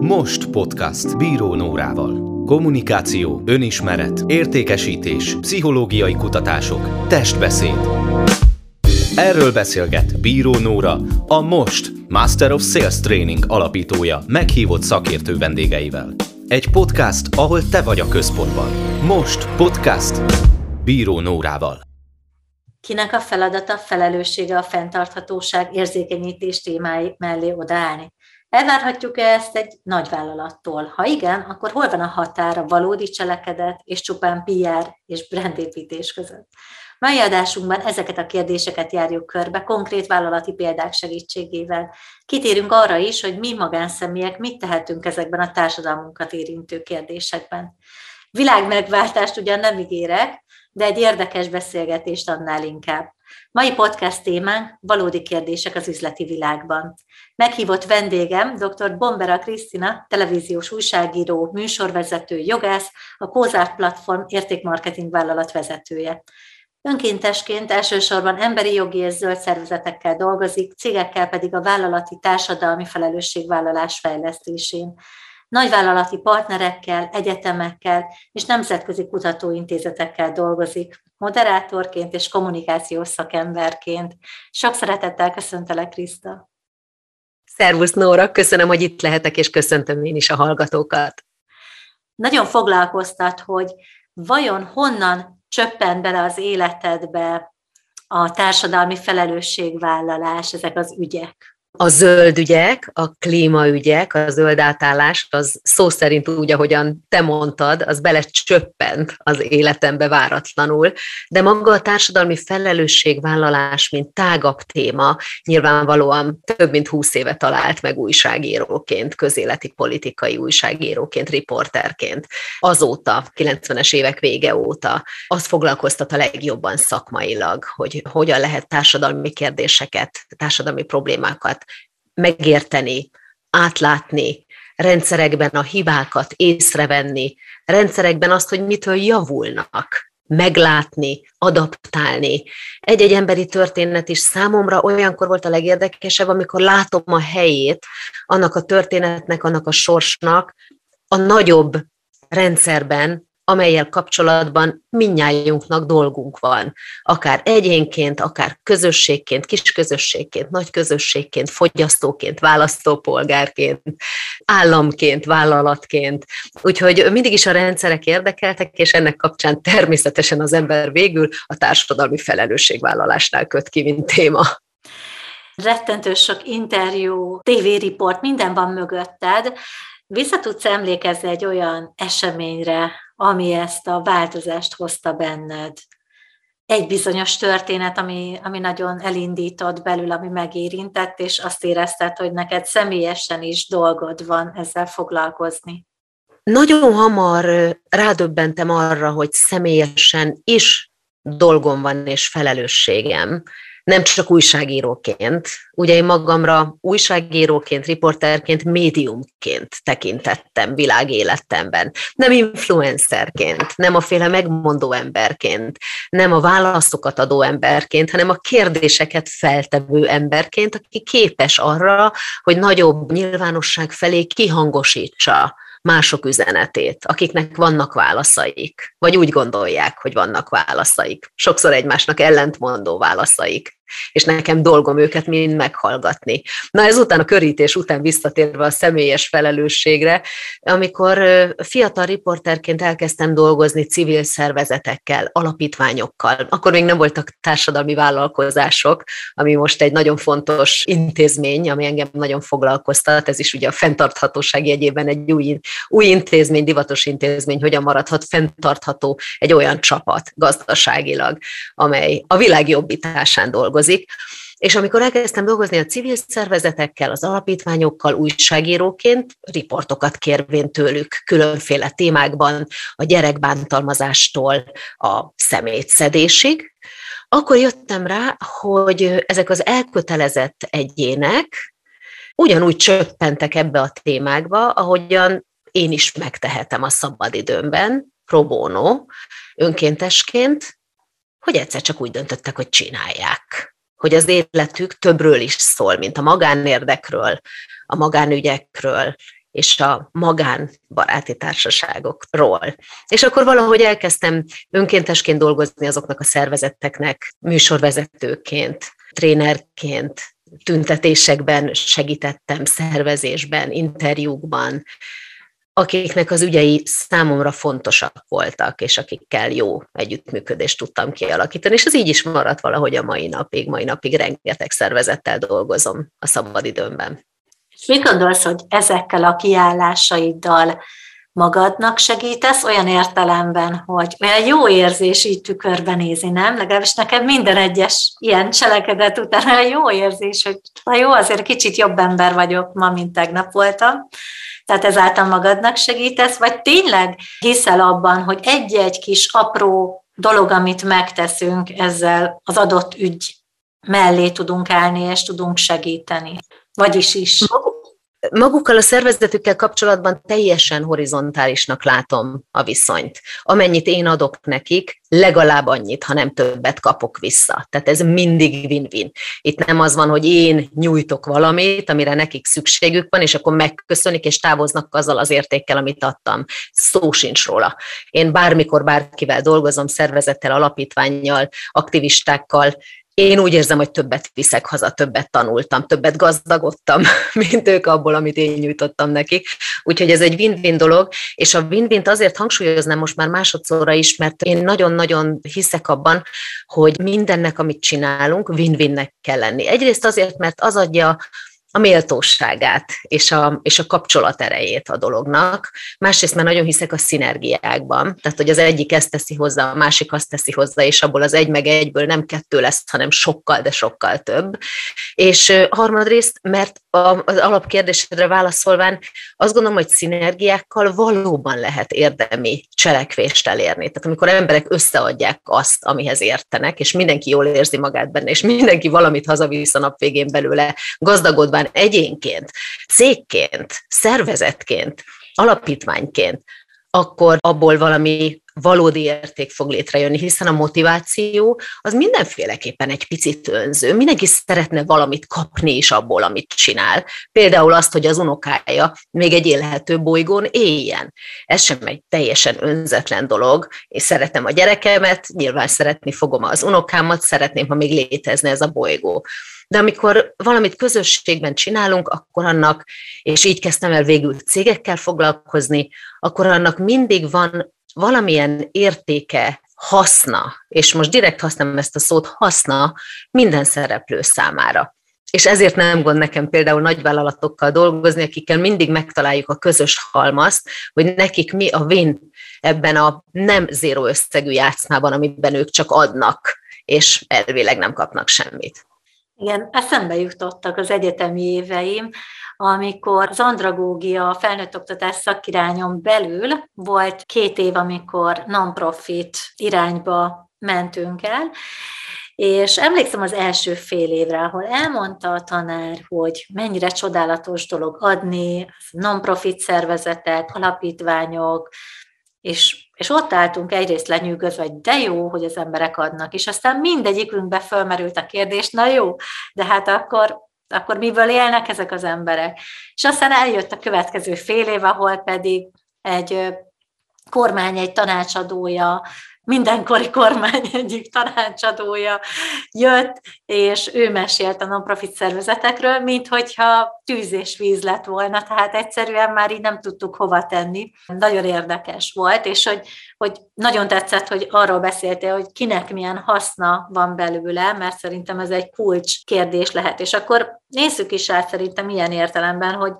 Most podcast Bíró Nórával. Kommunikáció, önismeret, értékesítés, pszichológiai kutatások, testbeszéd. Erről beszélget Bíró Nóra, a Most Master of Sales Training alapítója meghívott szakértő vendégeivel. Egy podcast, ahol te vagy a központban. Most podcast Bíró Nórával. Kinek a feladata, felelőssége a fenntarthatóság érzékenyítés témái mellé odaállni? Elvárhatjuk-e ezt egy nagyvállalattól? Ha igen, akkor hol van a határ a valódi cselekedet és csupán PR és brandépítés között? Mai adásunkban ezeket a kérdéseket járjuk körbe, konkrét vállalati példák segítségével. Kitérünk arra is, hogy mi magánszemélyek mit tehetünk ezekben a társadalmunkat érintő kérdésekben. Világmegváltást ugyan nem ígérek, de egy érdekes beszélgetést annál inkább. Mai podcast témánk valódi kérdések az üzleti világban. Meghívott vendégem dr. Bombera Krisztina, televíziós újságíró, műsorvezető, jogász, a Kózárt Platform értékmarketing vállalat vezetője. Önkéntesként elsősorban emberi jogi és zöld szervezetekkel dolgozik, cégekkel pedig a vállalati társadalmi felelősségvállalás fejlesztésén nagyvállalati partnerekkel, egyetemekkel és nemzetközi kutatóintézetekkel dolgozik, moderátorként és kommunikációs szakemberként. Sok szeretettel köszöntelek, Kriszta! Szervusz Nóra, köszönöm, hogy itt lehetek, és köszöntöm én is a hallgatókat. Nagyon foglalkoztat, hogy vajon honnan csöppent bele az életedbe a társadalmi felelősségvállalás, ezek az ügyek? A zöld ügyek, a klímaügyek, a zöld átállás, az szó szerint úgy, ahogyan te mondtad, az belecsöppent az életembe váratlanul, de maga a társadalmi felelősségvállalás, mint tágabb téma, nyilvánvalóan több mint húsz éve talált meg újságíróként, közéleti politikai újságíróként, riporterként. Azóta, 90-es évek vége óta, az foglalkoztat a legjobban szakmailag, hogy hogyan lehet társadalmi kérdéseket, társadalmi problémákat megérteni, átlátni, rendszerekben a hibákat észrevenni, rendszerekben azt, hogy mitől javulnak, meglátni, adaptálni. Egy-egy emberi történet is számomra olyankor volt a legérdekesebb, amikor látom a helyét annak a történetnek, annak a sorsnak a nagyobb rendszerben, amelyel kapcsolatban minnyájunknak dolgunk van. Akár egyénként, akár közösségként, kis közösségként, nagy közösségként, fogyasztóként, választópolgárként, államként, vállalatként. Úgyhogy mindig is a rendszerek érdekeltek, és ennek kapcsán természetesen az ember végül a társadalmi felelősségvállalásnál köt ki, mint téma rettentő sok interjú, tévériport, minden van mögötted. Vissza tudsz emlékezni egy olyan eseményre, ami ezt a változást hozta benned? Egy bizonyos történet, ami, ami nagyon elindított belül, ami megérintett, és azt érezted, hogy neked személyesen is dolgod van ezzel foglalkozni. Nagyon hamar rádöbbentem arra, hogy személyesen is dolgom van és felelősségem, nem csak újságíróként. Ugye én magamra újságíróként, riporterként, médiumként tekintettem világéletemben. Nem influencerként, nem a féle megmondó emberként, nem a válaszokat adó emberként, hanem a kérdéseket feltevő emberként, aki képes arra, hogy nagyobb nyilvánosság felé kihangosítsa mások üzenetét, akiknek vannak válaszaik, vagy úgy gondolják, hogy vannak válaszaik. Sokszor egymásnak ellentmondó válaszaik és nekem dolgom őket mind meghallgatni. Na ezután a körítés után visszatérve a személyes felelősségre, amikor fiatal riporterként elkezdtem dolgozni civil szervezetekkel, alapítványokkal, akkor még nem voltak társadalmi vállalkozások, ami most egy nagyon fontos intézmény, ami engem nagyon foglalkoztat, ez is ugye a fenntarthatóság jegyében egy új, új intézmény, divatos intézmény, hogyan maradhat fenntartható egy olyan csapat gazdaságilag, amely a világ jobbításán dolgozik dolgozik, és amikor elkezdtem dolgozni a civil szervezetekkel, az alapítványokkal, újságíróként, riportokat kérvén tőlük különféle témákban, a gyerekbántalmazástól a szemétszedésig, akkor jöttem rá, hogy ezek az elkötelezett egyének ugyanúgy csöppentek ebbe a témákba, ahogyan én is megtehetem a szabadidőmben, pro bono, önkéntesként, hogy egyszer csak úgy döntöttek, hogy csinálják. Hogy az életük többről is szól, mint a magánérdekről, a magánügyekről, és a magánbaráti társaságokról. És akkor valahogy elkezdtem önkéntesként dolgozni azoknak a szervezeteknek, műsorvezetőként, trénerként, tüntetésekben segítettem, szervezésben, interjúkban, akiknek az ügyei számomra fontosak voltak, és akikkel jó együttműködést tudtam kialakítani, és ez így is maradt valahogy a mai napig, mai napig rengeteg szervezettel dolgozom a szabadidőmben. És mit gondolsz, hogy ezekkel a kiállásaiddal magadnak segítesz, olyan értelemben, hogy olyan jó érzés így tükörbe nézni, nem? Legalábbis nekem minden egyes ilyen cselekedet után olyan jó érzés, hogy na jó, azért kicsit jobb ember vagyok ma, mint tegnap voltam. Tehát ezáltal magadnak segítesz, vagy tényleg hiszel abban, hogy egy-egy kis apró dolog, amit megteszünk, ezzel az adott ügy mellé tudunk állni, és tudunk segíteni. Vagyis is magukkal a szervezetükkel kapcsolatban teljesen horizontálisnak látom a viszonyt. Amennyit én adok nekik, legalább annyit, ha nem többet kapok vissza. Tehát ez mindig win-win. Itt nem az van, hogy én nyújtok valamit, amire nekik szükségük van, és akkor megköszönik, és távoznak azzal az értékkel, amit adtam. Szó sincs róla. Én bármikor bárkivel dolgozom, szervezettel, alapítványjal, aktivistákkal, én úgy érzem, hogy többet viszek haza, többet tanultam, többet gazdagodtam, mint ők abból, amit én nyújtottam nekik. Úgyhogy ez egy win-win dolog, és a win-win azért hangsúlyoznám most már másodszorra is, mert én nagyon-nagyon hiszek abban, hogy mindennek, amit csinálunk, win-winnek kell lenni. Egyrészt azért, mert az adja a méltóságát és a, és a kapcsolat erejét a dolognak. Másrészt már nagyon hiszek a szinergiákban, tehát hogy az egyik ezt teszi hozzá, a másik azt teszi hozzá, és abból az egy meg egyből nem kettő lesz, hanem sokkal, de sokkal több. És harmadrészt, mert az alapkérdésedre válaszolván azt gondolom, hogy szinergiákkal valóban lehet érdemi cselekvést elérni. Tehát amikor emberek összeadják azt, amihez értenek, és mindenki jól érzi magát benne, és mindenki valamit hazavisz a nap végén belőle, gazdagodván egyénként, cégként, szervezetként, alapítványként, akkor abból valami valódi érték fog létrejönni, hiszen a motiváció az mindenféleképpen egy picit önző. Mindenki szeretne valamit kapni is abból, amit csinál. Például azt, hogy az unokája még egy élhető bolygón éljen. Ez sem egy teljesen önzetlen dolog. Én szeretem a gyerekemet, nyilván szeretni fogom az unokámat, szeretném, ha még létezne ez a bolygó de amikor valamit közösségben csinálunk, akkor annak, és így kezdtem el végül cégekkel foglalkozni, akkor annak mindig van valamilyen értéke, haszna, és most direkt használom ezt a szót, haszna minden szereplő számára. És ezért nem gond nekem például nagyvállalatokkal dolgozni, akikkel mindig megtaláljuk a közös halmazt, hogy nekik mi a win ebben a nem zéró összegű játszmában, amiben ők csak adnak, és elvileg nem kapnak semmit. Igen, eszembe jutottak az egyetemi éveim, amikor az andragógia felnőtt oktatás szakirányon belül volt két év, amikor non-profit irányba mentünk el, és emlékszem az első fél évre, ahol elmondta a tanár, hogy mennyire csodálatos dolog adni, non-profit szervezetek, alapítványok, és, és ott álltunk egyrészt lenyűgözve, hogy de jó, hogy az emberek adnak, és aztán mindegyikünkbe fölmerült a kérdés, na jó, de hát akkor, akkor miből élnek ezek az emberek? És aztán eljött a következő fél év, ahol pedig egy kormány egy tanácsadója mindenkori kormány egyik tanácsadója jött, és ő mesélt a non-profit szervezetekről, mint hogyha tűz és víz lett volna, tehát egyszerűen már így nem tudtuk hova tenni. Nagyon érdekes volt, és hogy, hogy nagyon tetszett, hogy arról beszéltél, hogy kinek milyen haszna van belőle, mert szerintem ez egy kulcs kérdés lehet. És akkor nézzük is át szerintem ilyen értelemben, hogy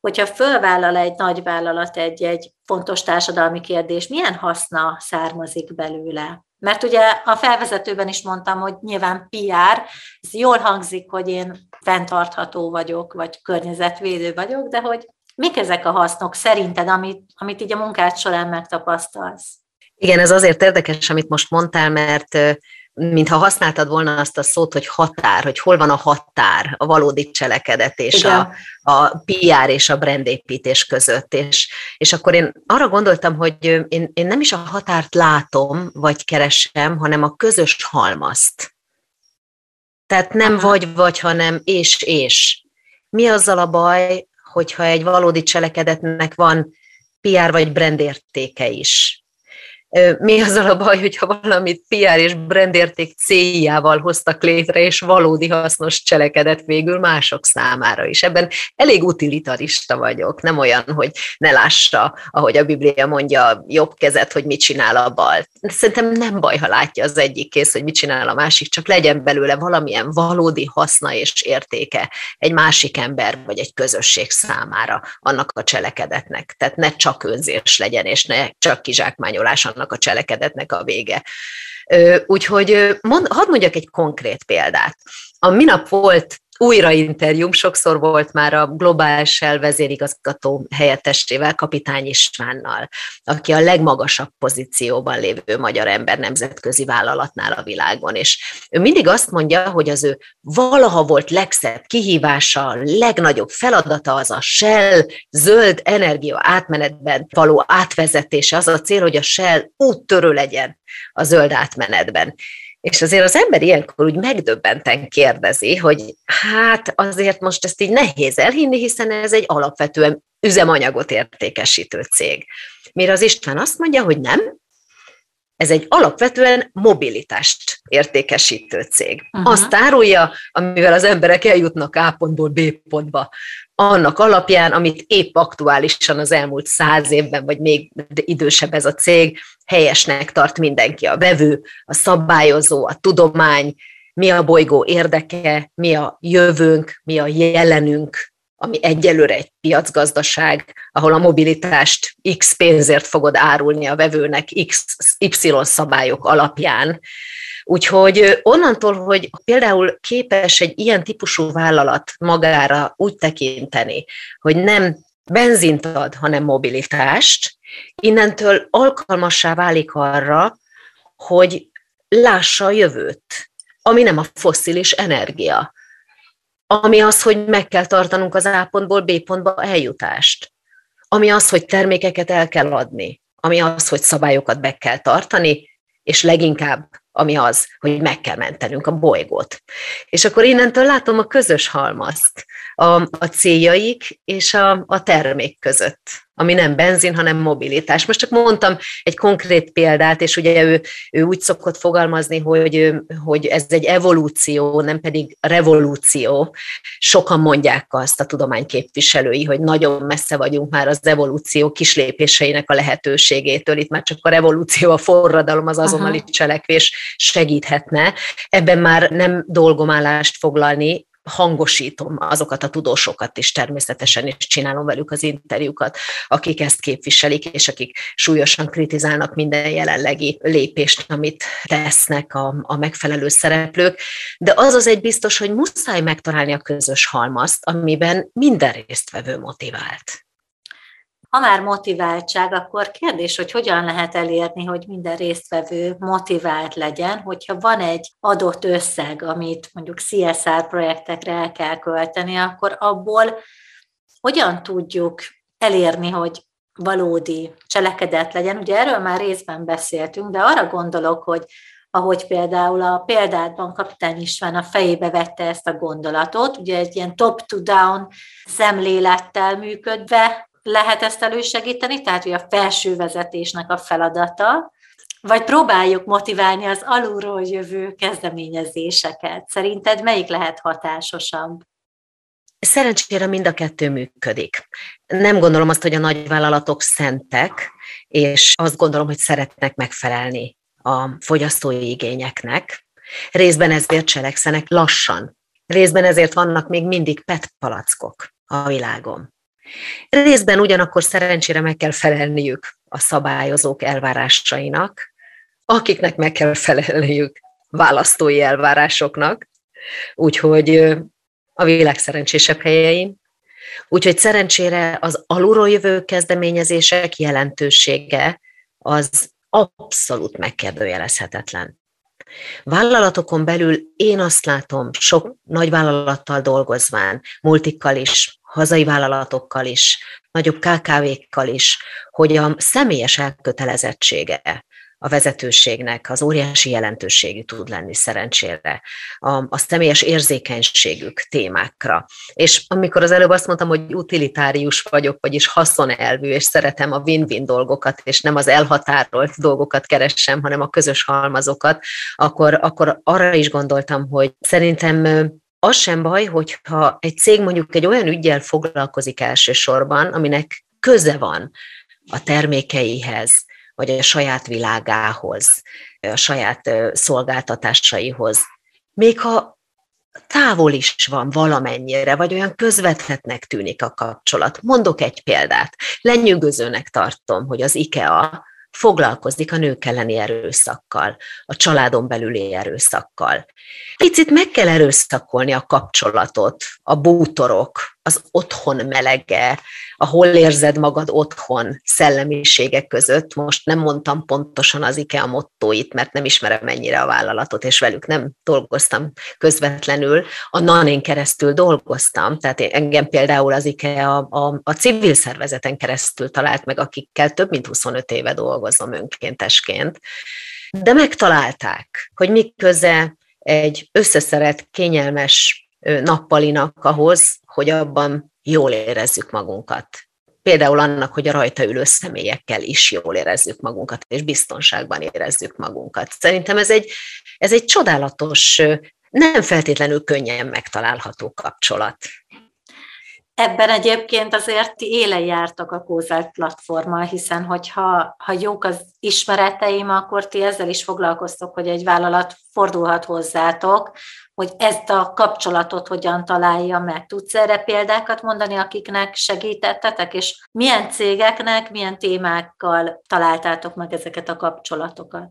hogyha fölvállal egy nagy vállalat egy-egy fontos társadalmi kérdés, milyen haszna származik belőle? Mert ugye a felvezetőben is mondtam, hogy nyilván PR, ez jól hangzik, hogy én fenntartható vagyok, vagy környezetvédő vagyok, de hogy mik ezek a hasznok szerinted, amit, amit így a munkád során megtapasztalsz? Igen, ez azért érdekes, amit most mondtál, mert mintha használtad volna azt a szót, hogy határ, hogy hol van a határ a valódi cselekedet és a, a PR és a brandépítés között. És, és akkor én arra gondoltam, hogy én, én nem is a határt látom, vagy keresem, hanem a közös halmazt. Tehát nem Aha. vagy-vagy, hanem és-és. Mi azzal a baj, hogyha egy valódi cselekedetnek van PR vagy brand értéke is. Mi az a baj, hogyha valamit PR és brandérték céljával hoztak létre, és valódi hasznos cselekedet végül mások számára is. Ebben elég utilitarista vagyok, nem olyan, hogy ne lássa, ahogy a Biblia mondja, jobb kezet, hogy mit csinál a bal. Szerintem nem baj, ha látja az egyik kész, hogy mit csinál a másik, csak legyen belőle valamilyen valódi haszna és értéke egy másik ember vagy egy közösség számára annak a cselekedetnek. Tehát ne csak önzés legyen, és ne csak kizsákmányolás annak a cselekedetnek a vége. Úgyhogy mond, hadd mondjak egy konkrét példát. A minap volt újrainterjúm, sokszor volt már a Global Shell vezérigazgató helyettestével, Kapitány Istvánnal, aki a legmagasabb pozícióban lévő magyar ember nemzetközi vállalatnál a világon, és ő mindig azt mondja, hogy az ő valaha volt legszebb kihívása, legnagyobb feladata az a Shell zöld energia átmenetben való átvezetése, az a cél, hogy a Shell úttörő legyen a zöld átmenetben. És azért az ember ilyenkor úgy megdöbbenten kérdezi, hogy hát azért most ezt így nehéz elhinni, hiszen ez egy alapvetően üzemanyagot értékesítő cég. Mire az István azt mondja, hogy nem, ez egy alapvetően mobilitást értékesítő cég. Uh-huh. Azt árulja, amivel az emberek eljutnak A pontból B pontba. Annak alapján, amit épp aktuálisan az elmúlt száz évben, vagy még idősebb ez a cég, helyesnek tart mindenki, a vevő, a szabályozó, a tudomány, mi a bolygó érdeke, mi a jövőnk, mi a jelenünk, ami egyelőre egy piacgazdaság, ahol a mobilitást x pénzért fogod árulni a vevőnek x, y szabályok alapján. Úgyhogy onnantól, hogy például képes egy ilyen típusú vállalat magára úgy tekinteni, hogy nem benzint ad, hanem mobilitást, innentől alkalmassá válik arra, hogy lássa a jövőt, ami nem a fosszilis energia, ami az, hogy meg kell tartanunk az A pontból B pontba eljutást, ami az, hogy termékeket el kell adni, ami az, hogy szabályokat be kell tartani, és leginkább ami az, hogy meg kell mentenünk a bolygót. És akkor innentől látom a közös halmazt, a, a céljaik és a, a termék között ami nem benzin, hanem mobilitás. Most csak mondtam egy konkrét példát, és ugye ő, ő úgy szokott fogalmazni, hogy, hogy ez egy evolúció, nem pedig revolúció. Sokan mondják azt a tudomány képviselői, hogy nagyon messze vagyunk már az evolúció kislépéseinek a lehetőségétől. Itt már csak a revolúció, a forradalom, az azonnali cselekvés segíthetne. Ebben már nem dolgomállást foglalni, hangosítom azokat a tudósokat is természetesen, és csinálom velük az interjúkat, akik ezt képviselik, és akik súlyosan kritizálnak minden jelenlegi lépést, amit tesznek a, a megfelelő szereplők. De az az egy biztos, hogy muszáj megtalálni a közös halmazt, amiben minden résztvevő motivált. Ha már motiváltság, akkor kérdés, hogy hogyan lehet elérni, hogy minden résztvevő motivált legyen, hogyha van egy adott összeg, amit mondjuk CSR projektekre el kell költeni, akkor abból hogyan tudjuk elérni, hogy valódi cselekedet legyen. Ugye erről már részben beszéltünk, de arra gondolok, hogy ahogy például a példádban kapitány István a fejébe vette ezt a gondolatot, ugye egy ilyen top-to-down szemlélettel működve lehet ezt elősegíteni, tehát hogy a felső vezetésnek a feladata, vagy próbáljuk motiválni az alulról jövő kezdeményezéseket. Szerinted melyik lehet hatásosabb? Szerencsére mind a kettő működik. Nem gondolom azt, hogy a nagyvállalatok szentek, és azt gondolom, hogy szeretnek megfelelni a fogyasztói igényeknek. Részben ezért cselekszenek lassan. Részben ezért vannak még mindig PET palackok a világon. Részben ugyanakkor szerencsére meg kell felelniük a szabályozók elvárásainak, akiknek meg kell felelniük választói elvárásoknak, úgyhogy a világ szerencsésebb helyein. Úgyhogy szerencsére az alulról jövő kezdeményezések jelentősége az abszolút megkérdőjelezhetetlen. Vállalatokon belül én azt látom, sok nagyvállalattal dolgozván, multikkal is, hazai vállalatokkal is, nagyobb KKV-kkal is, hogy a személyes elkötelezettsége, a vezetőségnek az óriási jelentőségű tud lenni szerencsére, a, a személyes érzékenységük témákra. És amikor az előbb azt mondtam, hogy utilitárius vagyok, vagyis haszonelvű, és szeretem a win-win dolgokat, és nem az elhatárolt dolgokat keresem, hanem a közös halmazokat, akkor, akkor arra is gondoltam, hogy szerintem az sem baj, hogyha egy cég mondjuk egy olyan ügyel foglalkozik elsősorban, aminek köze van a termékeihez, vagy a saját világához, a saját szolgáltatásaihoz. Még ha távol is van valamennyire, vagy olyan közvethetnek tűnik a kapcsolat. Mondok egy példát. Lenyűgözőnek tartom, hogy az IKEA foglalkozik a nők elleni erőszakkal, a családon belüli erőszakkal. Picit meg kell erőszakolni a kapcsolatot, a bútorok, az otthon melege, a hol érzed magad otthon szellemiségek között. Most nem mondtam pontosan az IKEA mottóit, mert nem ismerem ennyire a vállalatot, és velük nem dolgoztam közvetlenül. A NAN-én keresztül dolgoztam, tehát engem például az IKEA a, a, a civil szervezeten keresztül talált meg, akikkel több mint 25 éve dolgozom önkéntesként. De megtalálták, hogy mi köze egy összeszeret, kényelmes nappalinak ahhoz, hogy abban jól érezzük magunkat. Például annak, hogy a rajta ülő személyekkel is jól érezzük magunkat, és biztonságban érezzük magunkat. Szerintem ez egy, ez egy csodálatos, nem feltétlenül könnyen megtalálható kapcsolat. Ebben egyébként azért ti élen jártak a Kózelt platformmal, hiszen hogyha ha jók az ismereteim, akkor ti ezzel is foglalkoztok, hogy egy vállalat fordulhat hozzátok, hogy ezt a kapcsolatot hogyan találja meg. Tudsz erre példákat mondani, akiknek segítettetek, és milyen cégeknek, milyen témákkal találtátok meg ezeket a kapcsolatokat?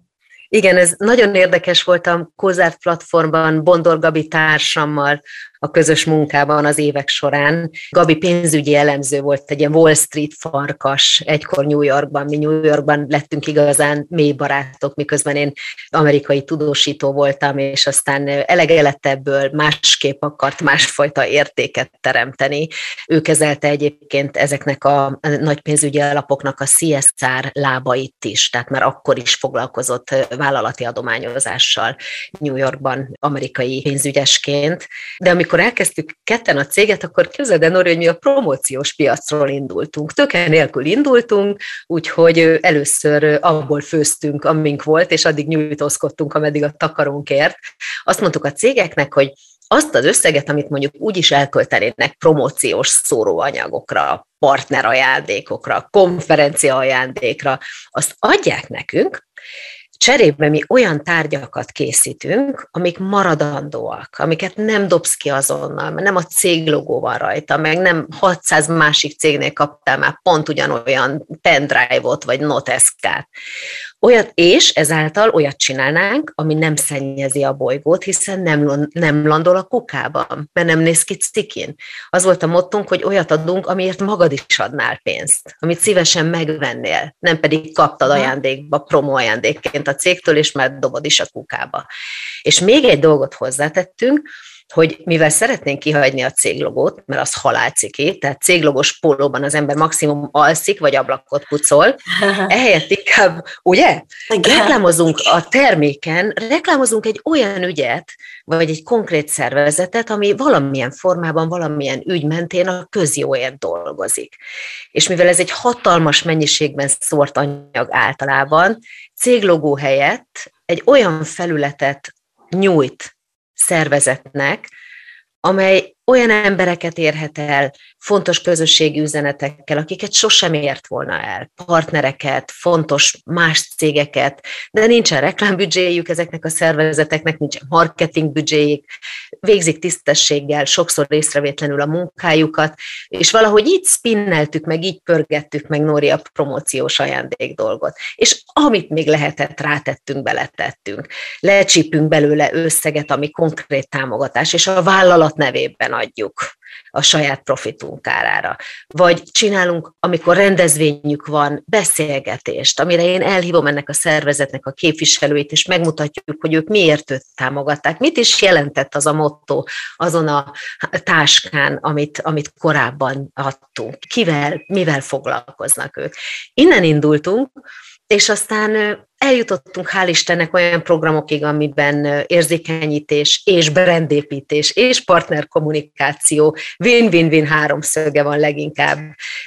Igen, ez nagyon érdekes volt a Kozát platformban Bondor Gabi társammal, a közös munkában az évek során. Gabi pénzügyi elemző volt, egy ilyen Wall Street farkas, egykor New Yorkban. Mi New Yorkban lettünk igazán mély barátok, miközben én amerikai tudósító voltam, és aztán elege lett ebből, másképp akart másfajta értéket teremteni. Ő kezelte egyébként ezeknek a nagy pénzügyi alapoknak a CSR lábait is, tehát már akkor is foglalkozott vállalati adományozással New Yorkban amerikai pénzügyesként. De amikor amikor elkezdtük ketten a céget, akkor képzeld el, Nori, hogy mi a promóciós piacról indultunk. Töke nélkül indultunk, úgyhogy először abból főztünk, amink volt, és addig nyújtózkodtunk, ameddig a takarónkért. Azt mondtuk a cégeknek, hogy azt az összeget, amit mondjuk úgy is elköltenének promóciós szóróanyagokra, partnerajándékokra, konferencia ajándékra, azt adják nekünk, Cserébe mi olyan tárgyakat készítünk, amik maradandóak, amiket nem dobsz ki azonnal, mert nem a cég logó van rajta, meg nem 600 másik cégnél kaptál már pont ugyanolyan pendrive-ot vagy noteszkát, Olyat, és ezáltal olyat csinálnánk, ami nem szennyezi a bolygót, hiszen nem, nem landol a kukában, mert nem néz ki cikin. Az volt a mottunk, hogy olyat adunk, amiért magad is adnál pénzt, amit szívesen megvennél, nem pedig kaptad ajándékba, promo ajándékként a cégtől, és már dobod is a kukába. És még egy dolgot hozzátettünk, hogy mivel szeretnénk kihagyni a céglogót, mert az halálciki, tehát céglogos pólóban az ember maximum alszik, vagy ablakot pucol, ehelyett inkább, ugye, Igen. reklámozunk a terméken, reklámozunk egy olyan ügyet, vagy egy konkrét szervezetet, ami valamilyen formában, valamilyen ügy mentén a közjóért dolgozik. És mivel ez egy hatalmas mennyiségben szórt anyag általában, céglogó helyett egy olyan felületet nyújt szervezetnek, amely olyan embereket érhet el fontos közösségi üzenetekkel, akiket sosem ért volna el, partnereket, fontos más cégeket, de nincsen reklámbüdzséjük ezeknek a szervezeteknek, nincsen marketingbüdzséjük, végzik tisztességgel, sokszor észrevétlenül a munkájukat, és valahogy így spinneltük meg, így pörgettük meg Nóri a promóciós ajándék dolgot. És amit még lehetett, rátettünk, beletettünk. Lecsípünk belőle összeget, ami konkrét támogatás, és a vállalat nevében adjuk a saját profitunk árára. Vagy csinálunk, amikor rendezvényük van, beszélgetést, amire én elhívom ennek a szervezetnek a képviselőit, és megmutatjuk, hogy ők miért őt támogatták. Mit is jelentett az a motto azon a táskán, amit, amit korábban adtunk? Kivel, mivel foglalkoznak ők? Innen indultunk, és aztán eljutottunk hál' Istennek olyan programokig, amiben érzékenyítés és brandépítés és partnerkommunikáció, win-win-win háromszöge van leginkább.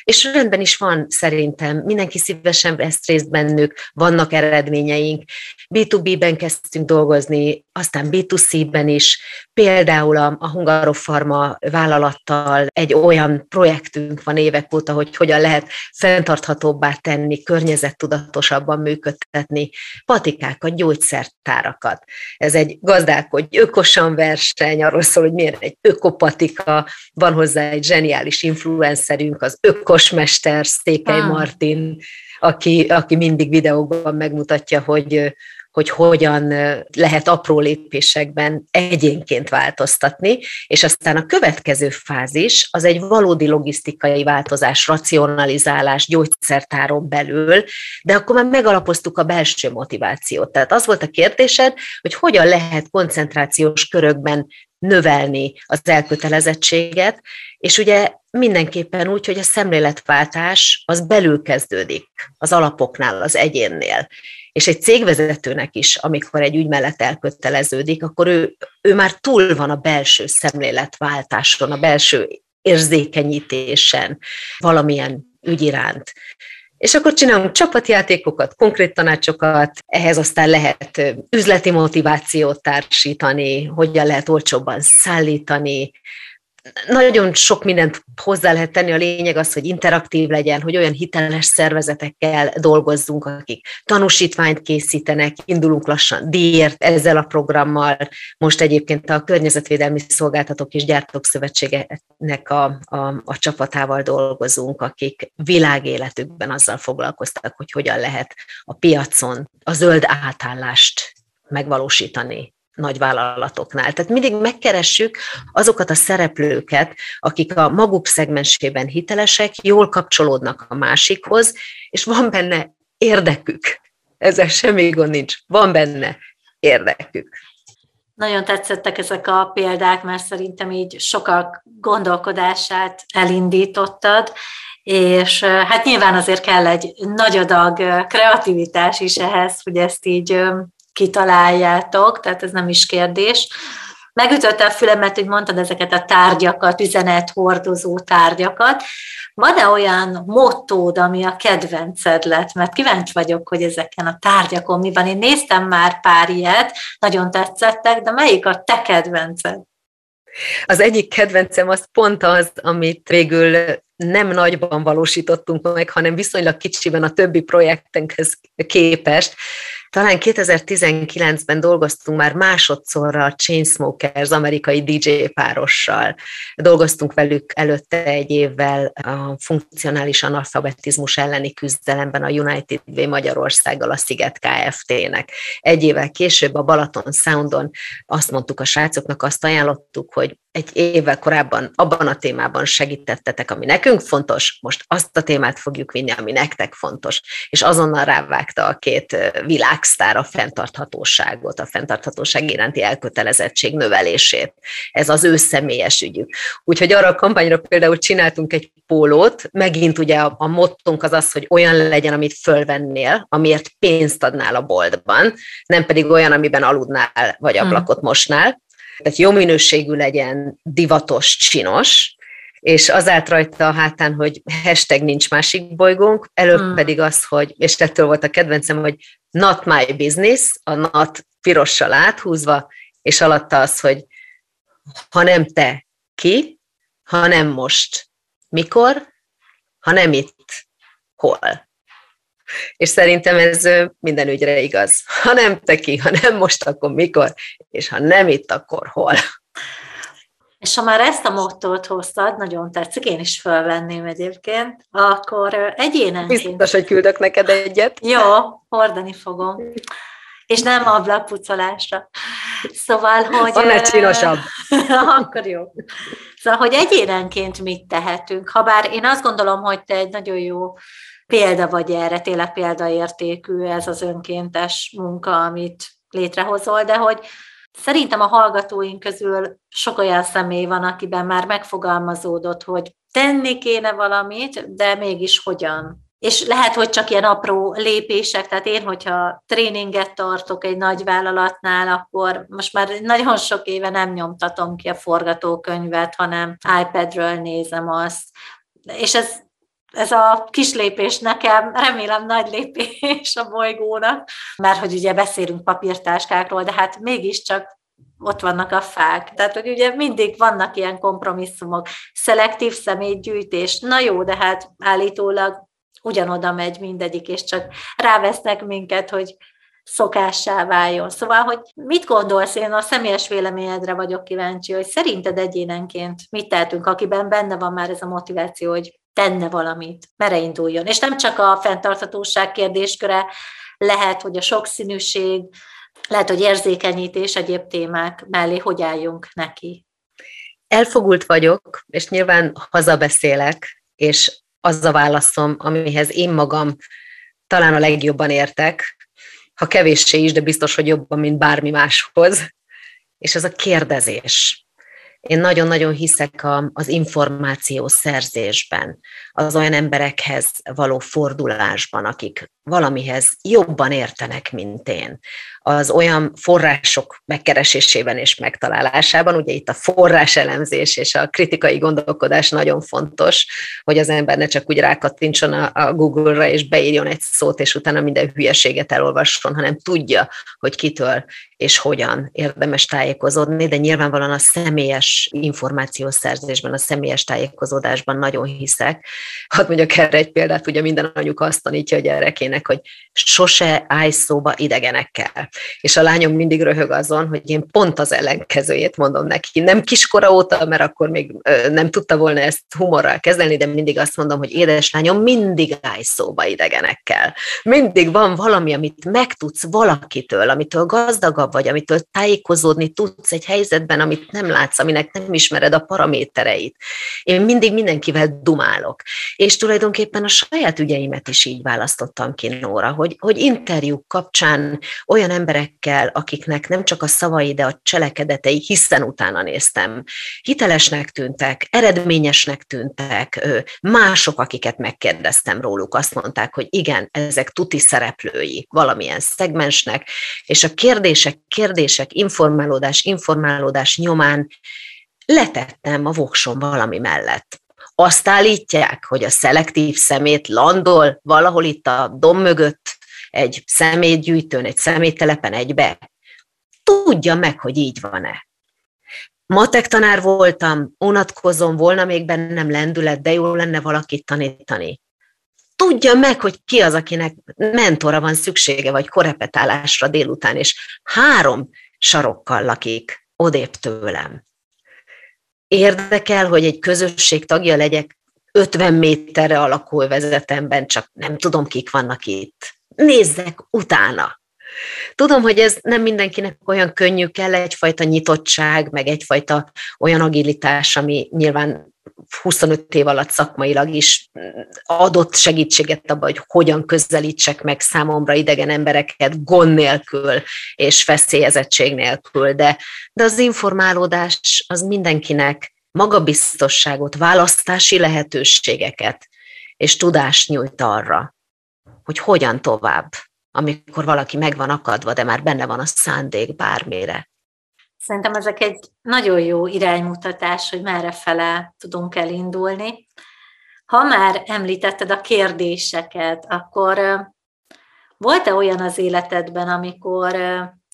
És rendben is van szerintem, mindenki szívesen vesz részt bennük, vannak eredményeink. B2B-ben kezdtünk dolgozni, aztán B2C-ben is, például a, a Hungarofarma vállalattal egy olyan projektünk van évek óta, hogy hogyan lehet fenntarthatóbbá tenni, környezettudatosabban működtetni patikákat, gyógyszertárakat. Ez egy gazdálkodj ökosan verseny, arról szól, hogy milyen egy ökopatika, van hozzá egy zseniális influencerünk, az ökosmester Székely ah. Martin, aki, aki mindig videókban megmutatja, hogy hogy hogyan lehet apró lépésekben egyénként változtatni, és aztán a következő fázis az egy valódi logisztikai változás, racionalizálás gyógyszertáron belül, de akkor már megalapoztuk a belső motivációt. Tehát az volt a kérdésed, hogy hogyan lehet koncentrációs körökben növelni az elkötelezettséget, és ugye mindenképpen úgy, hogy a szemléletváltás az belül kezdődik, az alapoknál, az egyénnél. És egy cégvezetőnek is, amikor egy ügy mellett elköteleződik, akkor ő, ő már túl van a belső szemléletváltáson, a belső érzékenyítésen valamilyen ügy iránt. És akkor csinálunk csapatjátékokat, konkrét tanácsokat, ehhez aztán lehet üzleti motivációt társítani, hogyan lehet olcsóbban szállítani, nagyon sok mindent hozzá lehet tenni, a lényeg az, hogy interaktív legyen, hogy olyan hiteles szervezetekkel dolgozzunk, akik tanúsítványt készítenek, indulunk lassan díjért ezzel a programmal. Most egyébként a Környezetvédelmi Szolgáltatók és Gyártók Szövetségenek a, a, a csapatával dolgozunk, akik világéletükben azzal foglalkoztak, hogy hogyan lehet a piacon a zöld átállást megvalósítani nagy vállalatoknál. Tehát mindig megkeressük azokat a szereplőket, akik a maguk szegmensében hitelesek, jól kapcsolódnak a másikhoz, és van benne érdekük. Ezzel semmi gond nincs. Van benne érdekük. Nagyon tetszettek ezek a példák, mert szerintem így sokak gondolkodását elindítottad, és hát nyilván azért kell egy nagy adag kreativitás is ehhez, hogy ezt így kitaláljátok, tehát ez nem is kérdés. Megütötte a fülemet, hogy mondtad ezeket a tárgyakat, üzenethordozó tárgyakat. Van-e olyan mottód, ami a kedvenced lett? Mert kíváncsi vagyok, hogy ezeken a tárgyakon mi van. Én néztem már pár ilyet, nagyon tetszettek, de melyik a te kedvenced? Az egyik kedvencem az pont az, amit végül nem nagyban valósítottunk meg, hanem viszonylag kicsiben a többi projektenkhez képest. Talán 2019-ben dolgoztunk már másodszorra a Chainsmokers amerikai DJ párossal. Dolgoztunk velük előtte egy évvel a funkcionális analfabetizmus elleni küzdelemben a United Way Magyarországgal, a Sziget Kft-nek. Egy évvel később a Balaton Soundon azt mondtuk a srácoknak, azt ajánlottuk, hogy egy évvel korábban abban a témában segítettetek, ami nekünk fontos, most azt a témát fogjuk vinni, ami nektek fontos. És azonnal rávágta a két világsztár a fenntarthatóságot, a fenntarthatóság iránti elkötelezettség növelését. Ez az ő személyes ügyük. Úgyhogy arra a kampányra például csináltunk egy pólót, megint ugye a, a mottunk az az, hogy olyan legyen, amit fölvennél, amiért pénzt adnál a boltban, nem pedig olyan, amiben aludnál, vagy hmm. ablakot mosnál, tehát jó minőségű legyen, divatos, csinos, és az állt rajta a hátán, hogy hashtag nincs másik bolygónk, előbb hmm. pedig az, hogy, és ettől volt a kedvencem, hogy not my business, a not pirossal áthúzva, és alatta az, hogy ha nem te, ki, ha nem most, mikor, ha nem itt, hol. És szerintem ez minden ügyre igaz. Ha nem te ki, ha nem most, akkor mikor, és ha nem itt, akkor hol. És ha már ezt a mottót hoztad, nagyon tetszik, én is felvenném egyébként, akkor egyénenként... Biztos, hogy küldök neked egyet. Jó, hordani fogom. És nem ablakpucolásra. Szóval, hogy... Annál csinosabb. akkor jó. Szóval, hogy egyénenként mit tehetünk. Habár én azt gondolom, hogy te egy nagyon jó példa vagy erre, tényleg példaértékű ez az önkéntes munka, amit létrehozol, de hogy szerintem a hallgatóink közül sok olyan személy van, akiben már megfogalmazódott, hogy tenni kéne valamit, de mégis hogyan. és lehet, hogy csak ilyen apró lépések, tehát én, hogyha tréninget tartok egy nagy vállalatnál, akkor most már nagyon sok éve nem nyomtatom ki a forgatókönyvet, hanem iPadről nézem azt. És ez, ez a kis lépés nekem, remélem nagy lépés a bolygónak, mert hogy ugye beszélünk papírtáskákról, de hát mégiscsak ott vannak a fák. Tehát, hogy ugye mindig vannak ilyen kompromisszumok. Szelektív személygyűjtés, na jó, de hát állítólag ugyanoda megy mindegyik, és csak rávesznek minket, hogy szokássá váljon. Szóval, hogy mit gondolsz, én a személyes véleményedre vagyok kíváncsi, hogy szerinted egyénenként mit tehetünk, akiben benne van már ez a motiváció, hogy tenne valamit, mere induljon. És nem csak a fenntarthatóság kérdésköre, lehet, hogy a sokszínűség, lehet, hogy érzékenyítés, egyéb témák mellé hogy álljunk neki. Elfogult vagyok, és nyilván hazabeszélek, és az a válaszom, amihez én magam talán a legjobban értek, ha kevéssé is, de biztos, hogy jobban, mint bármi máshoz, és ez a kérdezés. Én nagyon-nagyon hiszek a, az információ szerzésben, az olyan emberekhez való fordulásban, akik valamihez jobban értenek, mint én. Az olyan források megkeresésében és megtalálásában, ugye itt a forráselemzés és a kritikai gondolkodás nagyon fontos, hogy az ember ne csak úgy rákattintson a, Google-ra és beírjon egy szót, és utána minden hülyeséget elolvasson, hanem tudja, hogy kitől és hogyan érdemes tájékozódni, de nyilvánvalóan a személyes információszerzésben, a személyes tájékozódásban nagyon hiszek. Hadd mondjak erre egy példát, ugye minden anyuka azt tanítja a gyerekének, hogy sose állj szóba idegenekkel. És a lányom mindig röhög azon, hogy én pont az ellenkezőjét mondom neki. Nem kiskora óta, mert akkor még nem tudta volna ezt humorral kezelni, de mindig azt mondom, hogy édeslányom, mindig állj szóba idegenekkel. Mindig van valami, amit megtudsz valakitől, amitől gazdagabb vagy, amitől tájékozódni tudsz egy helyzetben, amit nem látsz, aminek nem ismered a paramétereit. Én mindig mindenkivel dumálok. És tulajdonképpen a saját ügyeimet is így választottam ki, Nóra, hogy, hogy interjúk kapcsán olyan emberekkel, akiknek nem csak a szavai, de a cselekedetei, hiszen utána néztem, hitelesnek tűntek, eredményesnek tűntek, mások, akiket megkérdeztem róluk, azt mondták, hogy igen, ezek tuti szereplői valamilyen szegmensnek, és a kérdések kérdések, informálódás, informálódás nyomán letettem a voksom valami mellett. Azt állítják, hogy a szelektív szemét landol valahol itt a dom mögött egy szemétgyűjtőn, egy szeméttelepen egybe. Tudja meg, hogy így van-e. Matek tanár voltam, unatkozom, volna még bennem lendület, de jó lenne valakit tanítani tudja meg, hogy ki az, akinek mentora van szüksége, vagy korepetálásra délután, és három sarokkal lakik odébb tőlem. Érdekel, hogy egy közösség tagja legyek 50 méterre alakul vezetemben, csak nem tudom, kik vannak itt. Nézzek utána. Tudom, hogy ez nem mindenkinek olyan könnyű, kell egyfajta nyitottság, meg egyfajta olyan agilitás, ami nyilván 25 év alatt szakmailag is adott segítséget abban, hogy hogyan közelítsek meg számomra idegen embereket gond nélkül és feszélyezettség nélkül, de, de az informálódás az mindenkinek magabiztosságot, választási lehetőségeket és tudást nyújt arra, hogy hogyan tovább, amikor valaki meg van akadva, de már benne van a szándék bármire. Szerintem ezek egy nagyon jó iránymutatás, hogy merre fele tudunk elindulni. Ha már említetted a kérdéseket, akkor volt-e olyan az életedben, amikor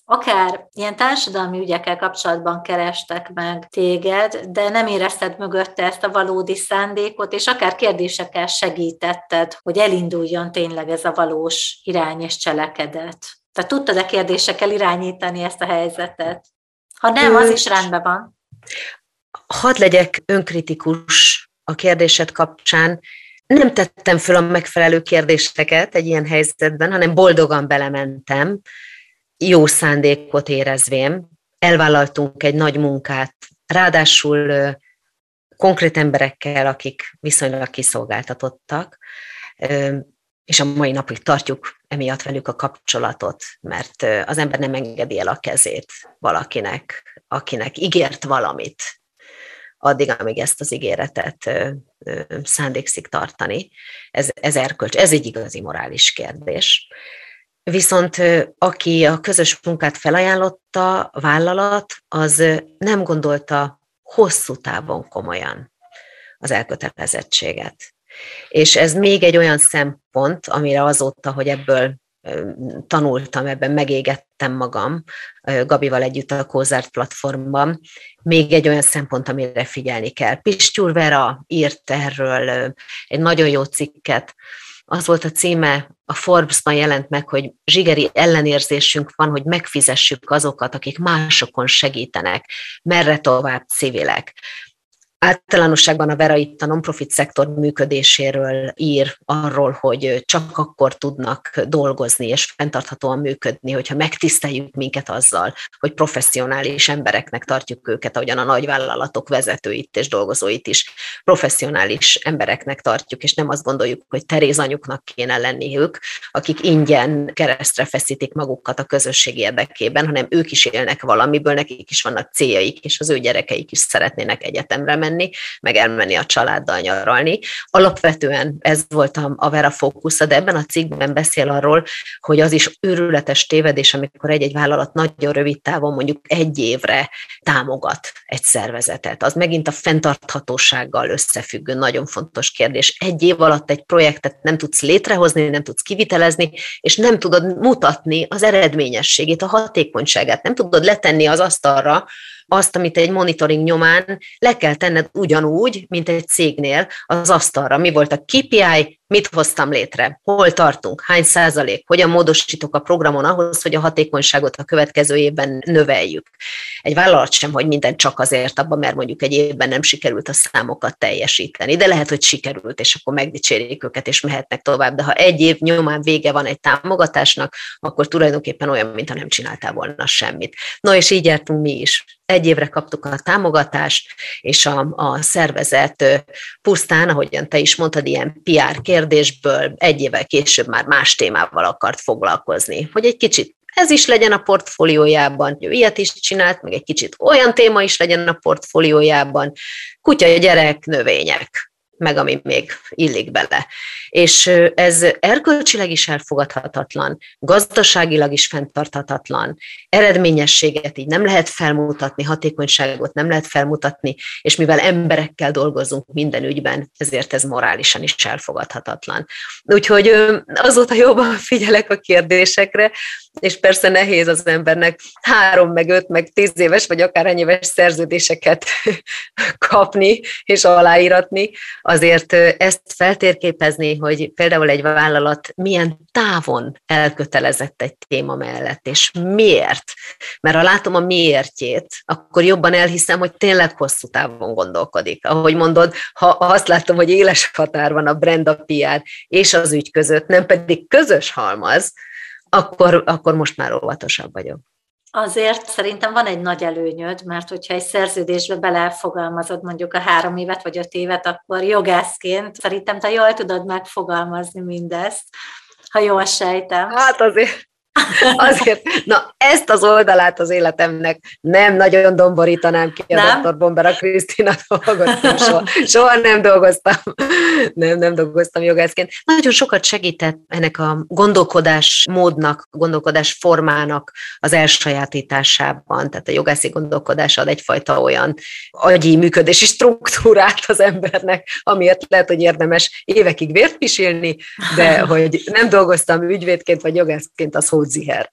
akár ilyen társadalmi ügyekkel kapcsolatban kerestek meg téged, de nem érezted mögötte ezt a valódi szándékot, és akár kérdésekkel segítetted, hogy elinduljon tényleg ez a valós irány és cselekedet. Tehát tudtad-e kérdésekkel irányítani ezt a helyzetet? Ha nem, az is rendben van. Hadd legyek önkritikus a kérdésed kapcsán. Nem tettem föl a megfelelő kérdéseket egy ilyen helyzetben, hanem boldogan belementem, jó szándékot érezvém. Elvállaltunk egy nagy munkát, ráadásul konkrét emberekkel, akik viszonylag kiszolgáltatottak, és a mai napig tartjuk emiatt velük a kapcsolatot, mert az ember nem engedi el a kezét valakinek, akinek ígért valamit, addig, amíg ezt az ígéretet szándékszik tartani. Ez, ez erkölcs, ez egy igazi morális kérdés. Viszont aki a közös munkát felajánlotta, a vállalat, az nem gondolta hosszú távon komolyan az elkötelezettséget. És ez még egy olyan szempont, amire azóta, hogy ebből tanultam, ebben megégettem magam Gabival együtt a Kózárt platformban. Még egy olyan szempont, amire figyelni kell. Pistyúr Vera írt erről egy nagyon jó cikket, az volt a címe, a Forbes-ban jelent meg, hogy zsigeri ellenérzésünk van, hogy megfizessük azokat, akik másokon segítenek, merre tovább civilek. Általánosságban a Vera itt a non-profit szektor működéséről ír arról, hogy csak akkor tudnak dolgozni és fenntarthatóan működni, hogyha megtiszteljük minket azzal, hogy professzionális embereknek tartjuk őket, ahogyan a nagyvállalatok vezetőit és dolgozóit is. Professzionális embereknek tartjuk, és nem azt gondoljuk, hogy Teréz anyuknak kéne lenniük, akik ingyen keresztre feszítik magukat a közösség érdekében, hanem ők is élnek valamiből, nekik is vannak céljaik, és az ő gyerekeik is szeretnének egyetemre menni menni, meg elmenni a családdal nyaralni. Alapvetően ez volt a Vera fókusza, de ebben a cikkben beszél arról, hogy az is őrületes tévedés, amikor egy-egy vállalat nagyon rövid távon, mondjuk egy évre támogat egy szervezetet. Az megint a fenntarthatósággal összefüggő nagyon fontos kérdés. Egy év alatt egy projektet nem tudsz létrehozni, nem tudsz kivitelezni, és nem tudod mutatni az eredményességét, a hatékonyságát, nem tudod letenni az asztalra, azt, amit egy monitoring nyomán le kell tenned ugyanúgy, mint egy cégnél az asztalra. Mi volt a KPI, mit hoztam létre, hol tartunk, hány százalék, hogyan módosítok a programon ahhoz, hogy a hatékonyságot a következő évben növeljük. Egy vállalat sem, hogy minden csak azért abban, mert mondjuk egy évben nem sikerült a számokat teljesíteni, de lehet, hogy sikerült, és akkor megdicsérik őket, és mehetnek tovább. De ha egy év nyomán vége van egy támogatásnak, akkor tulajdonképpen olyan, mintha nem csináltál volna semmit. No, és így jártunk mi is. Egy évre kaptuk a támogatást, és a, a szervezet pusztán, ahogyan te is mondtad, ilyen PR kérdésből egy évvel később már más témával akart foglalkozni, hogy egy kicsit ez is legyen a portfóliójában, hogy ilyet is csinált, meg egy kicsit olyan téma is legyen a portfóliójában, kutya, gyerek, növények meg ami még illik bele. És ez erkölcsileg is elfogadhatatlan, gazdaságilag is fenntarthatatlan, eredményességet így nem lehet felmutatni, hatékonyságot nem lehet felmutatni, és mivel emberekkel dolgozunk minden ügyben, ezért ez morálisan is elfogadhatatlan. Úgyhogy azóta jobban figyelek a kérdésekre, és persze nehéz az embernek három, meg öt, meg tíz éves, vagy akár éves szerződéseket kapni és aláíratni, azért ezt feltérképezni, hogy például egy vállalat milyen távon elkötelezett egy téma mellett, és miért. Mert ha látom a miértjét, akkor jobban elhiszem, hogy tényleg hosszú távon gondolkodik. Ahogy mondod, ha azt látom, hogy éles határ van a brand, a PR és az ügy között, nem pedig közös halmaz, akkor, akkor most már óvatosabb vagyok. Azért szerintem van egy nagy előnyöd, mert hogyha egy szerződésbe belefogalmazod mondjuk a három évet vagy öt évet, akkor jogászként szerintem te jól tudod megfogalmazni mindezt, ha jól sejtem. Hát azért Azért, na ezt az oldalát az életemnek nem nagyon domborítanám ki a dr. Bombera Krisztina dolgoztam, soha, soha nem dolgoztam, nem, nem dolgoztam jogászként. Nagyon sokat segített ennek a gondolkodás módnak, gondolkodás formának az elsajátításában, tehát a jogászi gondolkodás ad egyfajta olyan agyi működési struktúrát az embernek, amiért lehet, hogy érdemes évekig vért pisilni, de hogy nem dolgoztam ügyvédként vagy jogászként, az ziher.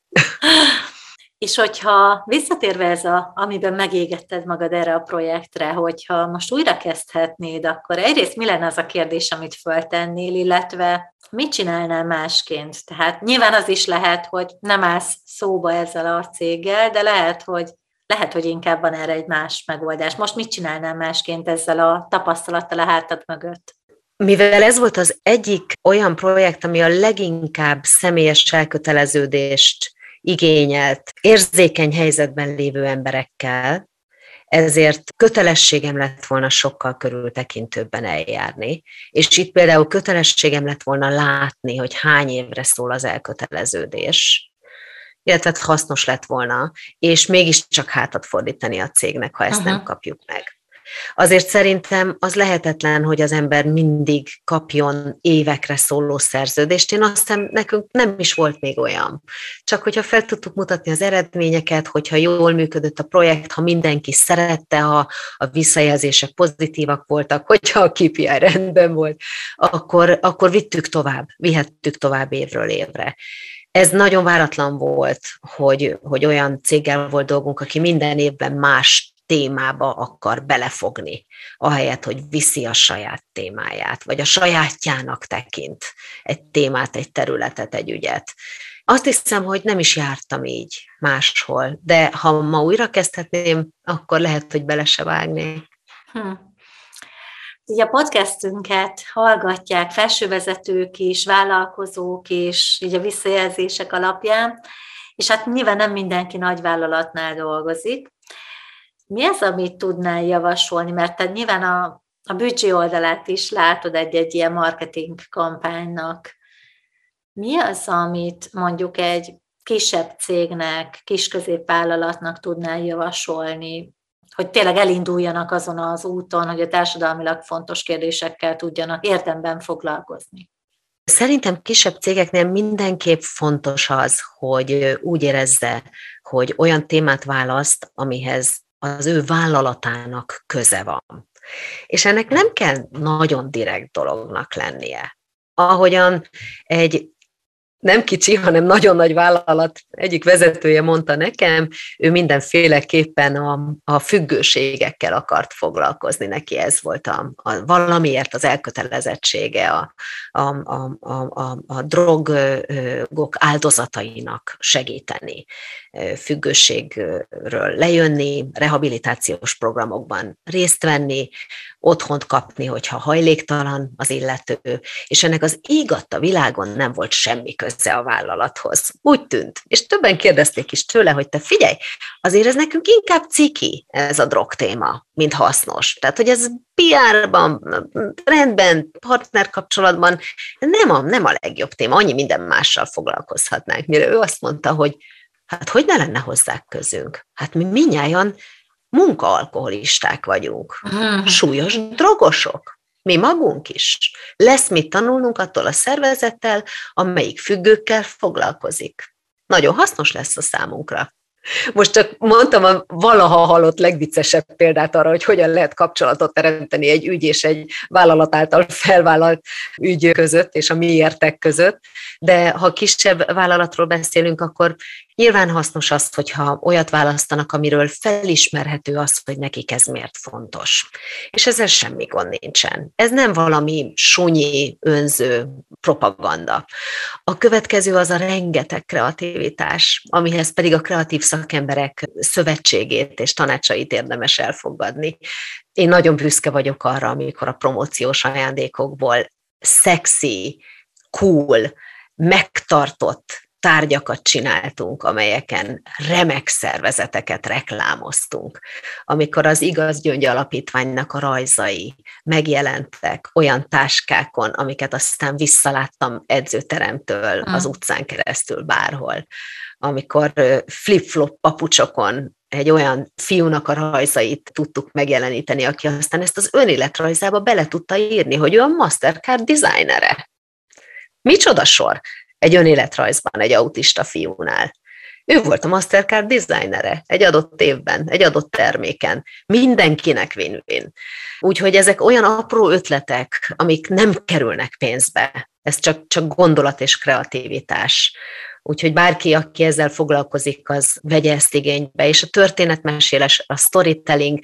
És hogyha visszatérve ez a, amiben megégetted magad erre a projektre, hogyha most újra kezdhetnéd, akkor egyrészt mi lenne az a kérdés, amit föltennél, illetve mit csinálnál másként? Tehát nyilván az is lehet, hogy nem állsz szóba ezzel a céggel, de lehet, hogy lehet, hogy inkább van erre egy más megoldás. Most mit csinálnál másként ezzel a tapasztalattal a hátad mögött? Mivel ez volt az egyik olyan projekt, ami a leginkább személyes elköteleződést igényelt érzékeny helyzetben lévő emberekkel, ezért kötelességem lett volna sokkal körültekintőbben eljárni. És itt például kötelességem lett volna látni, hogy hány évre szól az elköteleződés, illetve hasznos lett volna, és mégiscsak hátat fordítani a cégnek, ha ezt uh-huh. nem kapjuk meg. Azért szerintem az lehetetlen, hogy az ember mindig kapjon évekre szóló szerződést. Én azt hiszem, nekünk nem is volt még olyan. Csak hogyha fel tudtuk mutatni az eredményeket, hogyha jól működött a projekt, ha mindenki szerette, ha a visszajelzések pozitívak voltak, hogyha a KPI rendben volt, akkor, akkor vittük tovább, vihettük tovább évről évre. Ez nagyon váratlan volt, hogy, hogy olyan céggel volt dolgunk, aki minden évben más témába akar belefogni, ahelyett, hogy viszi a saját témáját, vagy a sajátjának tekint egy témát, egy területet, egy ügyet. Azt hiszem, hogy nem is jártam így máshol, de ha ma újra kezdhetném, akkor lehet, hogy bele se vágnék. Hm. Ugye a podcastünket hallgatják felsővezetők is, vállalkozók is, így a visszajelzések alapján, és hát nyilván nem mindenki nagyvállalatnál dolgozik, mi az, amit tudnál javasolni? Mert te nyilván a, a büdzsé oldalát is látod egy-egy ilyen marketing kampánynak. Mi az, amit mondjuk egy kisebb cégnek, kisközépvállalatnak tudnál javasolni, hogy tényleg elinduljanak azon az úton, hogy a társadalmilag fontos kérdésekkel tudjanak érdemben foglalkozni? Szerintem kisebb cégeknél mindenképp fontos az, hogy úgy érezze, hogy olyan témát választ, amihez az ő vállalatának köze van. És ennek nem kell nagyon direkt dolognak lennie. Ahogyan egy nem kicsi, hanem nagyon nagy vállalat egyik vezetője mondta nekem, ő mindenféleképpen a, a függőségekkel akart foglalkozni, neki ez volt a, a valamiért az elkötelezettsége a, a, a, a, a, drogok áldozatainak segíteni, függőségről lejönni, rehabilitációs programokban részt venni, otthont kapni, hogyha hajléktalan az illető, és ennek az ég a világon nem volt semmi köze a vállalathoz. Úgy tűnt. És többen kérdezték is tőle, hogy te figyelj, azért ez nekünk inkább ciki, ez a drog téma, mint hasznos. Tehát, hogy ez PR-ban, rendben, partnerkapcsolatban nem a, nem a legjobb téma, annyi minden mással foglalkozhatnánk. Mire ő azt mondta, hogy hát hogy ne lenne hozzá közünk? Hát mi minnyáján munkaalkoholisták vagyunk, hmm. súlyos drogosok. Mi magunk is. Lesz mit tanulnunk attól a szervezettel, amelyik függőkkel foglalkozik. Nagyon hasznos lesz a számunkra. Most csak mondtam a valaha hallott legviccesebb példát arra, hogy hogyan lehet kapcsolatot teremteni egy ügy és egy vállalat által felvállalt ügy között és a miértek között, de ha kisebb vállalatról beszélünk, akkor Nyilván hasznos az, hogyha olyat választanak, amiről felismerhető az, hogy nekik ez miért fontos. És ezzel semmi gond nincsen. Ez nem valami sunyi, önző propaganda. A következő az a rengeteg kreativitás, amihez pedig a kreatív szakemberek szövetségét és tanácsait érdemes elfogadni. Én nagyon büszke vagyok arra, amikor a promóciós ajándékokból szexi, cool, megtartott tárgyakat csináltunk, amelyeken remek szervezeteket reklámoztunk. Amikor az Igaz Gyöngy Alapítványnak a rajzai megjelentek olyan táskákon, amiket aztán visszaláttam edzőteremtől az utcán keresztül bárhol. Amikor flip-flop papucsokon egy olyan fiúnak a rajzait tudtuk megjeleníteni, aki aztán ezt az önéletrajzába bele tudta írni, hogy ő a Mastercard designere. Micsoda sor! Egy önéletrajzban egy autista fiúnál. Ő volt a Mastercard designere egy adott évben, egy adott terméken. Mindenkinek win-win. Úgyhogy ezek olyan apró ötletek, amik nem kerülnek pénzbe. Ez csak, csak gondolat és kreativitás. Úgyhogy bárki, aki ezzel foglalkozik, az vegye ezt igénybe. És a történetmesélés, a storytelling,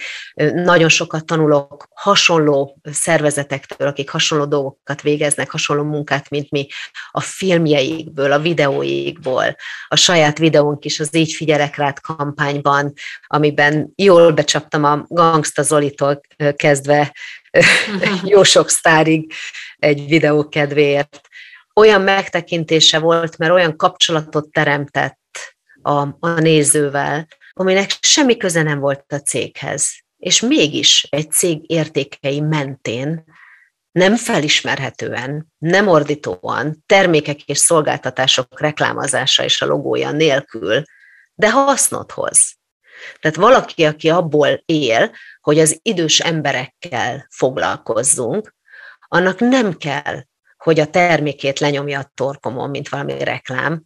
nagyon sokat tanulok hasonló szervezetektől, akik hasonló dolgokat végeznek, hasonló munkát, mint mi, a filmjeikből, a videóikból. A saját videónk is az Így figyelek rád kampányban, amiben jól becsaptam a Gangsta Zolitól kezdve jó sok sztárig egy videó kedvéért olyan megtekintése volt, mert olyan kapcsolatot teremtett a, a nézővel, aminek semmi köze nem volt a céghez. És mégis egy cég értékei mentén nem felismerhetően, nem ordítóan, termékek és szolgáltatások reklámozása és a logója nélkül, de hasznot hoz. Tehát valaki, aki abból él, hogy az idős emberekkel foglalkozzunk, annak nem kell, hogy a termékét lenyomja a torkomon, mint valami reklám.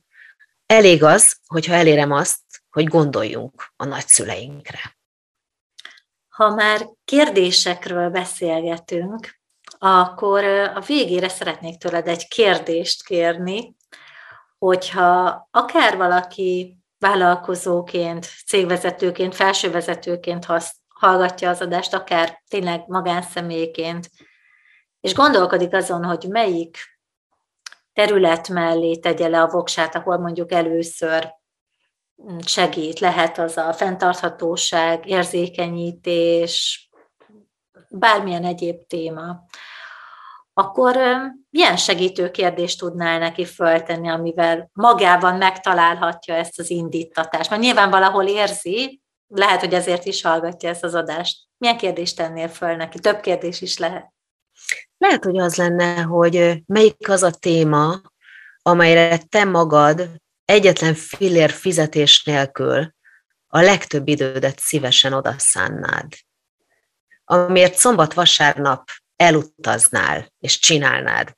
Elég az, hogyha elérem azt, hogy gondoljunk a nagyszüleinkre. Ha már kérdésekről beszélgetünk, akkor a végére szeretnék tőled egy kérdést kérni, hogyha akár valaki vállalkozóként, cégvezetőként, felsővezetőként hallgatja az adást, akár tényleg magánszemélyként, és gondolkodik azon, hogy melyik terület mellé tegye le a voksát, ahol mondjuk először segít, lehet az a fenntarthatóság, érzékenyítés, bármilyen egyéb téma, akkor milyen segítő kérdést tudnál neki föltenni, amivel magában megtalálhatja ezt az indítatást? Mert nyilván valahol érzi, lehet, hogy ezért is hallgatja ezt az adást. Milyen kérdést tennél föl neki? Több kérdés is lehet. Lehet, hogy az lenne, hogy melyik az a téma, amelyre te magad egyetlen fillér fizetés nélkül a legtöbb idődet szívesen odaszánnád. Amiért szombat-vasárnap elutaznál és csinálnád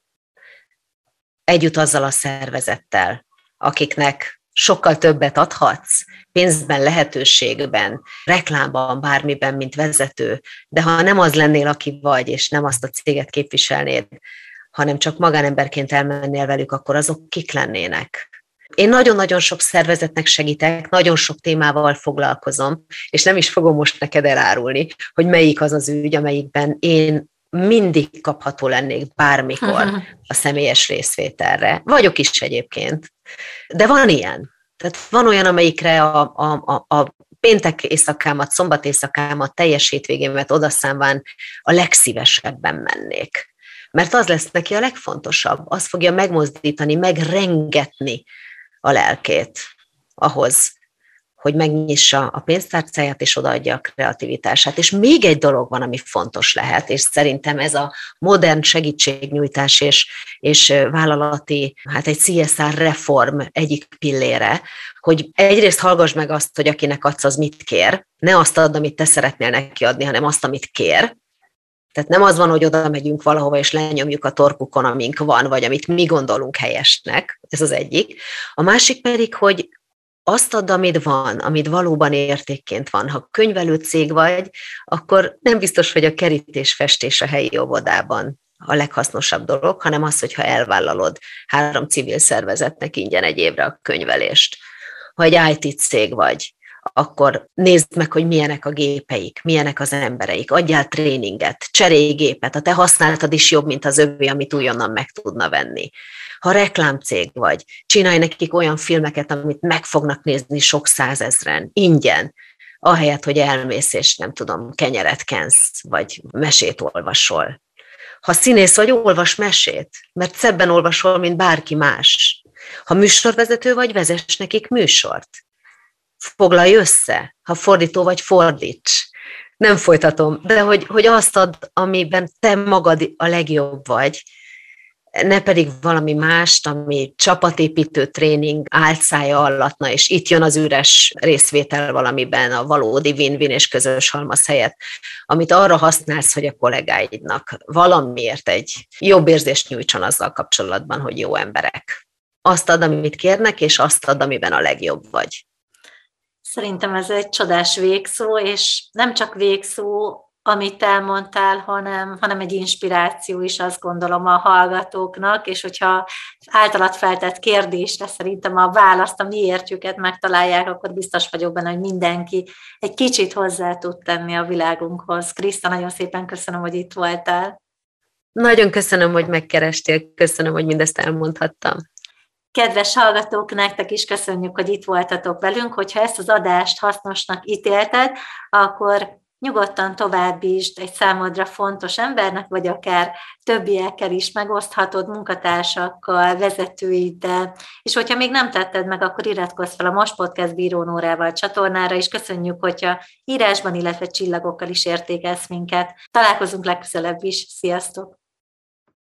együtt azzal a szervezettel, akiknek sokkal többet adhatsz, pénzben, lehetőségben, reklámban, bármiben, mint vezető, de ha nem az lennél, aki vagy, és nem azt a céget képviselnéd, hanem csak magánemberként elmennél velük, akkor azok kik lennének? Én nagyon-nagyon sok szervezetnek segítek, nagyon sok témával foglalkozom, és nem is fogom most neked elárulni, hogy melyik az az ügy, amelyikben én mindig kapható lennék bármikor a személyes részvételre. Vagyok is egyébként. De van ilyen. Tehát van olyan, amelyikre a, a, a, a péntek éjszakámat, szombat éjszakámat, teljes hétvégémet odaszámván a legszívesebben mennék. Mert az lesz neki a legfontosabb, az fogja megmozdítani, megrengetni a lelkét ahhoz, hogy megnyissa a pénztárcáját, és odaadja a kreativitását. És még egy dolog van, ami fontos lehet, és szerintem ez a modern segítségnyújtás és, és vállalati, hát egy CSR reform egyik pillére, hogy egyrészt hallgass meg azt, hogy akinek adsz, az mit kér, ne azt add, amit te szeretnél neki adni, hanem azt, amit kér, tehát nem az van, hogy oda megyünk valahova, és lenyomjuk a torkukon, amink van, vagy amit mi gondolunk helyesnek, ez az egyik. A másik pedig, hogy azt ad, amit van, amit valóban értékként van. Ha könyvelő cég vagy, akkor nem biztos, hogy a kerítésfestés a helyi óvodában a leghasznosabb dolog, hanem az, hogyha elvállalod három civil szervezetnek ingyen egy évre a könyvelést. Ha egy IT cég vagy, akkor nézd meg, hogy milyenek a gépeik, milyenek az embereik, adjál tréninget, cserélj gépet, a te használtad is jobb, mint az övé, amit újonnan meg tudna venni. Ha reklámcég vagy, csinálj nekik olyan filmeket, amit meg fognak nézni sok százezren, ingyen, ahelyett, hogy elmész és nem tudom, kenyeret kensz, vagy mesét olvasol. Ha színész vagy, olvas mesét, mert szebben olvasol, mint bárki más. Ha műsorvezető vagy, vezess nekik műsort. Foglalj össze, ha fordító vagy, fordíts. Nem folytatom, de hogy, hogy azt ad, amiben te magad a legjobb vagy, ne pedig valami mást, ami csapatépítő tréning álcája allatna, és itt jön az üres részvétel valamiben, a valódi win-win és közös halmaz helyett, amit arra használsz, hogy a kollégáidnak valamiért egy jobb érzést nyújtson azzal kapcsolatban, hogy jó emberek. Azt ad, amit kérnek, és azt ad, amiben a legjobb vagy. Szerintem ez egy csodás végszó, és nem csak végszó, amit elmondtál, hanem, hanem egy inspiráció is, azt gondolom a hallgatóknak, és hogyha általad feltett kérdésre szerintem a választ, a miértjüket megtalálják, akkor biztos vagyok benne, hogy mindenki egy kicsit hozzá tud tenni a világunkhoz. Kriszta, nagyon szépen köszönöm, hogy itt voltál. Nagyon köszönöm, hogy megkerestél, köszönöm, hogy mindezt elmondhattam. Kedves hallgatók, nektek is köszönjük, hogy itt voltatok velünk. Hogyha ezt az adást hasznosnak ítélted, akkor nyugodtan továbbítsd egy számodra fontos embernek, vagy akár többiekkel is megoszthatod, munkatársakkal, vezetőiddel, és hogyha még nem tetted meg, akkor iratkozz fel a Most Podcast bírónórával csatornára, és köszönjük, hogyha írásban, illetve csillagokkal is értékelsz minket. Találkozunk legközelebb is. Sziasztok!